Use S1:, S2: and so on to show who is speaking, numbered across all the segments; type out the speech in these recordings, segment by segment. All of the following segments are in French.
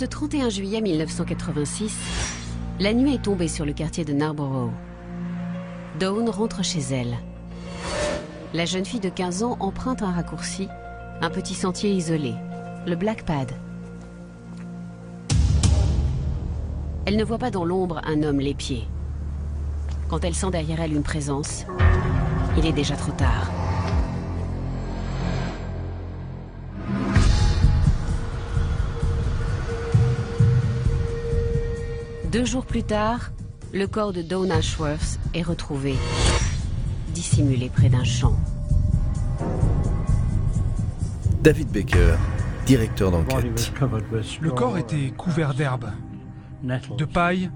S1: Ce 31 juillet 1986, la nuit est tombée sur le quartier de Narborough. Dawn rentre chez elle. La jeune fille de 15 ans emprunte un raccourci, un petit sentier isolé, le Black Pad. Elle ne voit pas dans l'ombre un homme l'épier. Quand elle sent derrière elle une présence, il est déjà trop tard. Deux jours plus tard, le corps de Dawn Ashworth est retrouvé, dissimulé près d'un champ.
S2: David Baker, directeur d'enquête.
S3: Le corps était couvert d'herbes, de paille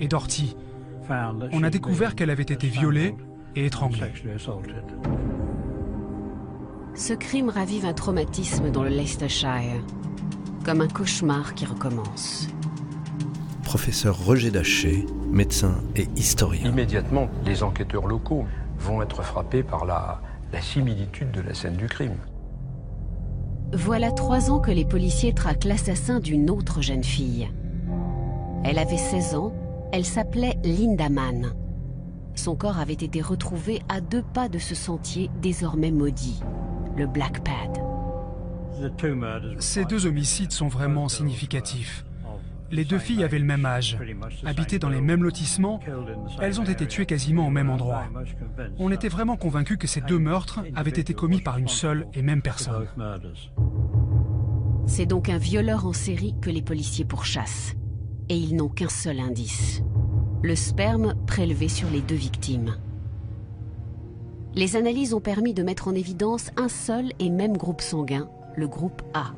S3: et d'ortie. On a découvert qu'elle avait été violée et étranglée.
S1: Ce crime ravive un traumatisme dans le Leicestershire, comme un cauchemar qui recommence.
S2: Professeur Roger Daché, médecin et historien.
S4: Immédiatement, les enquêteurs locaux vont être frappés par la, la similitude de la scène du crime.
S1: Voilà trois ans que les policiers traquent l'assassin d'une autre jeune fille. Elle avait 16 ans, elle s'appelait Linda Mann. Son corps avait été retrouvé à deux pas de ce sentier désormais maudit, le Black Pad.
S3: Ces deux homicides sont vraiment significatifs. Les deux filles avaient le même âge, habitaient dans les mêmes lotissements, elles ont été tuées quasiment au même endroit. On était vraiment convaincus que ces deux meurtres avaient été commis par une seule et même personne.
S1: C'est donc un violeur en série que les policiers pourchassent. Et ils n'ont qu'un seul indice. Le sperme prélevé sur les deux victimes. Les analyses ont permis de mettre en évidence un seul et même groupe sanguin, le groupe A.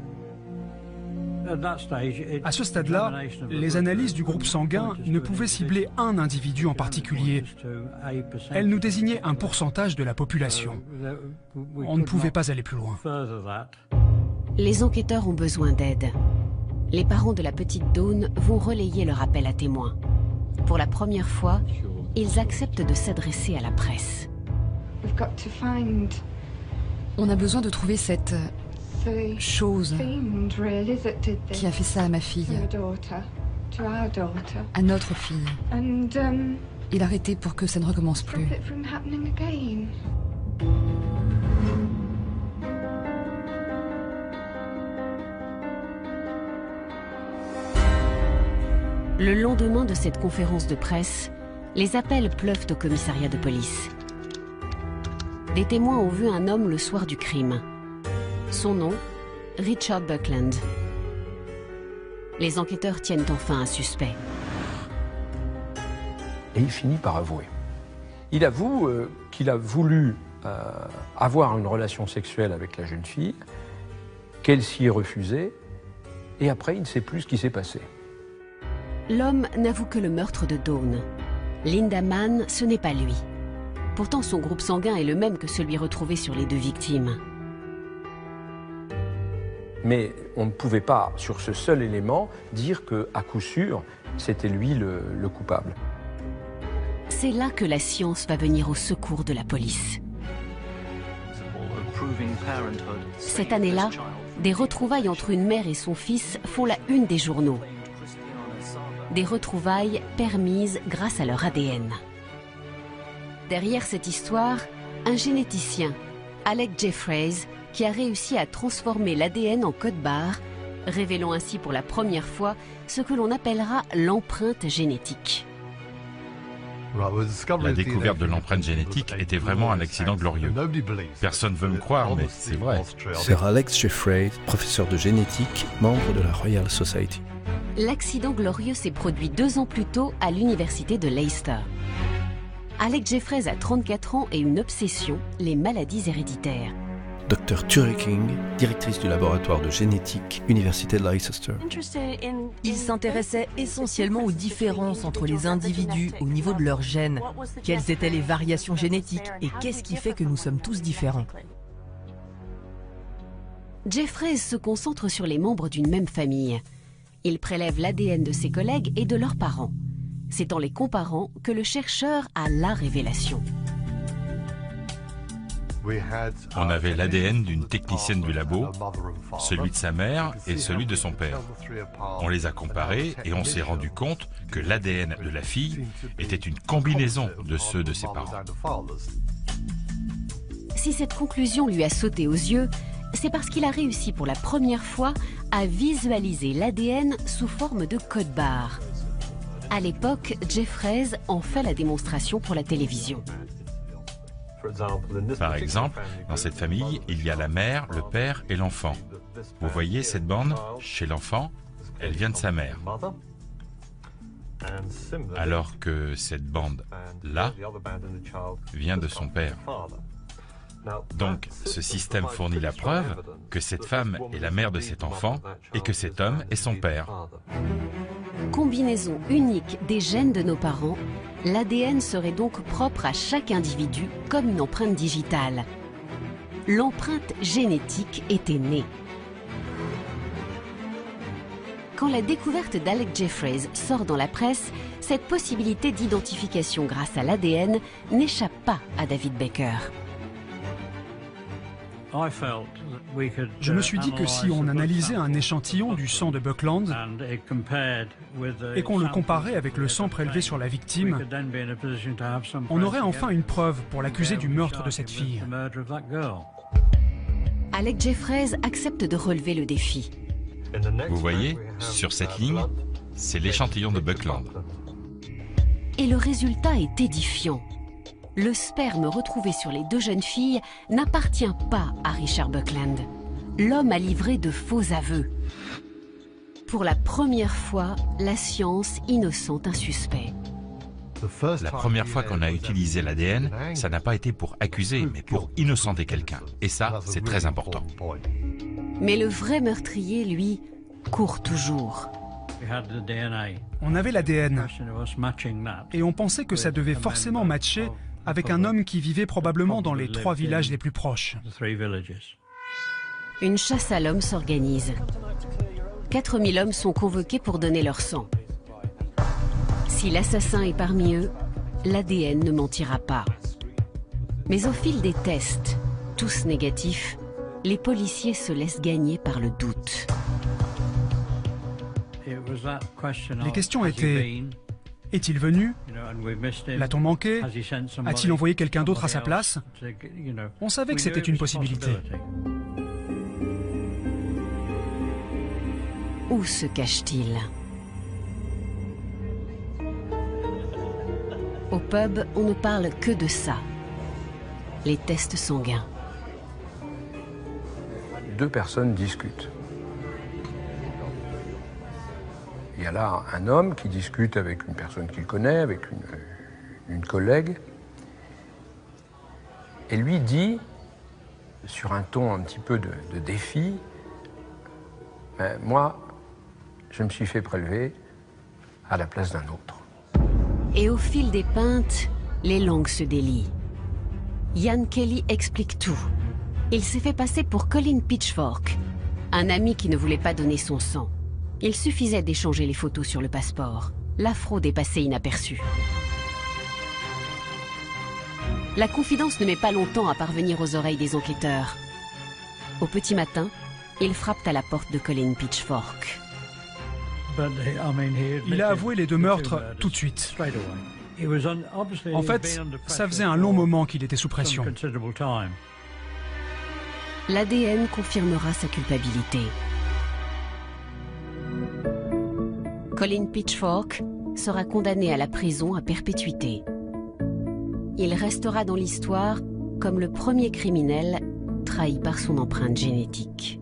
S3: À ce stade-là, les analyses du groupe sanguin ne pouvaient cibler un individu en particulier. Elles nous désignaient un pourcentage de la population. On ne pouvait pas aller plus loin.
S1: Les enquêteurs ont besoin d'aide. Les parents de la petite Dawn vont relayer leur appel à témoins. Pour la première fois, ils acceptent de s'adresser à la presse.
S5: On a besoin de trouver cette chose qui a fait ça à ma fille, à notre fille, et l'arrêter pour que ça ne recommence plus.
S1: Le lendemain de cette conférence de presse, les appels pleuvent au commissariat de police. Des témoins ont vu un homme le soir du crime. Son nom, Richard Buckland. Les enquêteurs tiennent enfin un suspect.
S4: Et il finit par avouer. Il avoue euh, qu'il a voulu euh, avoir une relation sexuelle avec la jeune fille, qu'elle s'y est refusée, et après il ne sait plus ce qui s'est passé.
S1: L'homme n'avoue que le meurtre de Dawn. Linda Mann, ce n'est pas lui. Pourtant, son groupe sanguin est le même que celui retrouvé sur les deux victimes.
S4: Mais on ne pouvait pas, sur ce seul élément, dire que, à coup sûr, c'était lui le, le coupable.
S1: C'est là que la science va venir au secours de la police. Cette année-là, des retrouvailles entre une mère et son fils font la une des journaux. Des retrouvailles permises grâce à leur ADN. Derrière cette histoire, un généticien, Alec Jeffreys, qui a réussi à transformer l'ADN en code barre, révélant ainsi pour la première fois ce que l'on appellera l'empreinte génétique.
S6: La découverte de l'empreinte génétique était vraiment un accident glorieux. Personne ne veut me croire, mais c'est vrai.
S2: Sir Alex Jeffreys, professeur de génétique, membre de la Royal Society.
S1: L'accident glorieux s'est produit deux ans plus tôt à l'université de Leicester. Alex Jeffreys a 34 ans et une obsession, les maladies héréditaires.
S2: Dr Tury King, directrice du laboratoire de génétique, Université de Leicester.
S7: Il s'intéressait essentiellement aux différences entre les individus au niveau de leurs gènes. Quelles étaient les variations génétiques et qu'est-ce qui fait que nous sommes tous différents?
S1: Jeffreys se concentre sur les membres d'une même famille. Il prélève l'ADN de ses collègues et de leurs parents. C'est en les comparant que le chercheur a la révélation.
S6: On avait l'ADN d'une technicienne du labo, celui de sa mère et celui de son père. On les a comparés et on s'est rendu compte que l'ADN de la fille était une combinaison de ceux de ses parents.
S1: Si cette conclusion lui a sauté aux yeux, c'est parce qu'il a réussi pour la première fois à visualiser l'ADN sous forme de code barre. À l'époque, Jeffreys en fait la démonstration pour la télévision.
S6: Par exemple, dans cette famille, il y a la mère, le père et l'enfant. Vous voyez cette bande Chez l'enfant, elle vient de sa mère. Alors que cette bande-là vient de son père. Donc, ce système fournit la preuve que cette femme est la mère de cet enfant et que cet homme est son père.
S1: Combinaison unique des gènes de nos parents, l'ADN serait donc propre à chaque individu comme une empreinte digitale. L'empreinte génétique était née. Quand la découverte d'Alec Jeffreys sort dans la presse, cette possibilité d'identification grâce à l'ADN n'échappe pas à David Baker.
S3: Je me suis dit que si on analysait un échantillon du sang de Buckland et qu'on le comparait avec le sang prélevé sur la victime, on aurait enfin une preuve pour l'accuser du meurtre de cette fille.
S1: Alec Jeffreys accepte de relever le défi.
S6: Vous voyez, sur cette ligne, c'est l'échantillon de Buckland.
S1: Et le résultat est édifiant le sperme retrouvé sur les deux jeunes filles n'appartient pas à Richard Buckland. L'homme a livré de faux aveux. Pour la première fois, la science innocente un suspect.
S6: La première fois qu'on a utilisé l'ADN, ça n'a pas été pour accuser, mais pour innocenter quelqu'un. Et ça, c'est très important.
S1: Mais le vrai meurtrier, lui, court toujours.
S3: On avait l'ADN et on pensait que ça devait forcément matcher avec un homme qui vivait probablement dans les trois villages les plus proches.
S1: Une chasse à l'homme s'organise. 4000 hommes sont convoqués pour donner leur sang. Si l'assassin est parmi eux, l'ADN ne mentira pas. Mais au fil des tests, tous négatifs, les policiers se laissent gagner par le doute.
S3: Les questions étaient est-il venu? L'a-t-on manqué? A-t-il envoyé quelqu'un d'autre à sa place? On savait que c'était une possibilité.
S1: Où se cache-t-il? Au pub, on ne parle que de ça. Les tests sanguins.
S4: Deux personnes discutent. Y a là un homme qui discute avec une personne qu'il connaît, avec une, collègue, et lui dit, sur un ton un petit peu de, défi, moi, je me suis fait prélever à la place d'un autre.
S1: Et au fil des pintes, les langues se délient. Ian Kelly explique tout. Il s'est fait passer pour Colin Pitchfork, un ami qui ne voulait pas donner son sang. Il suffisait d'échanger les photos sur le passeport. La fraude est passée inaperçue. La confidence ne met pas longtemps à parvenir aux oreilles des enquêteurs. Au petit matin, ils frappent à la porte de Colin Pitchfork.
S3: Il a avoué les deux meurtres tout de suite. En fait, ça faisait un long moment qu'il était sous pression.
S1: L'ADN confirmera sa culpabilité. Colin Pitchfork sera condamné à la prison à perpétuité. Il restera dans l'histoire comme le premier criminel trahi par son empreinte génétique.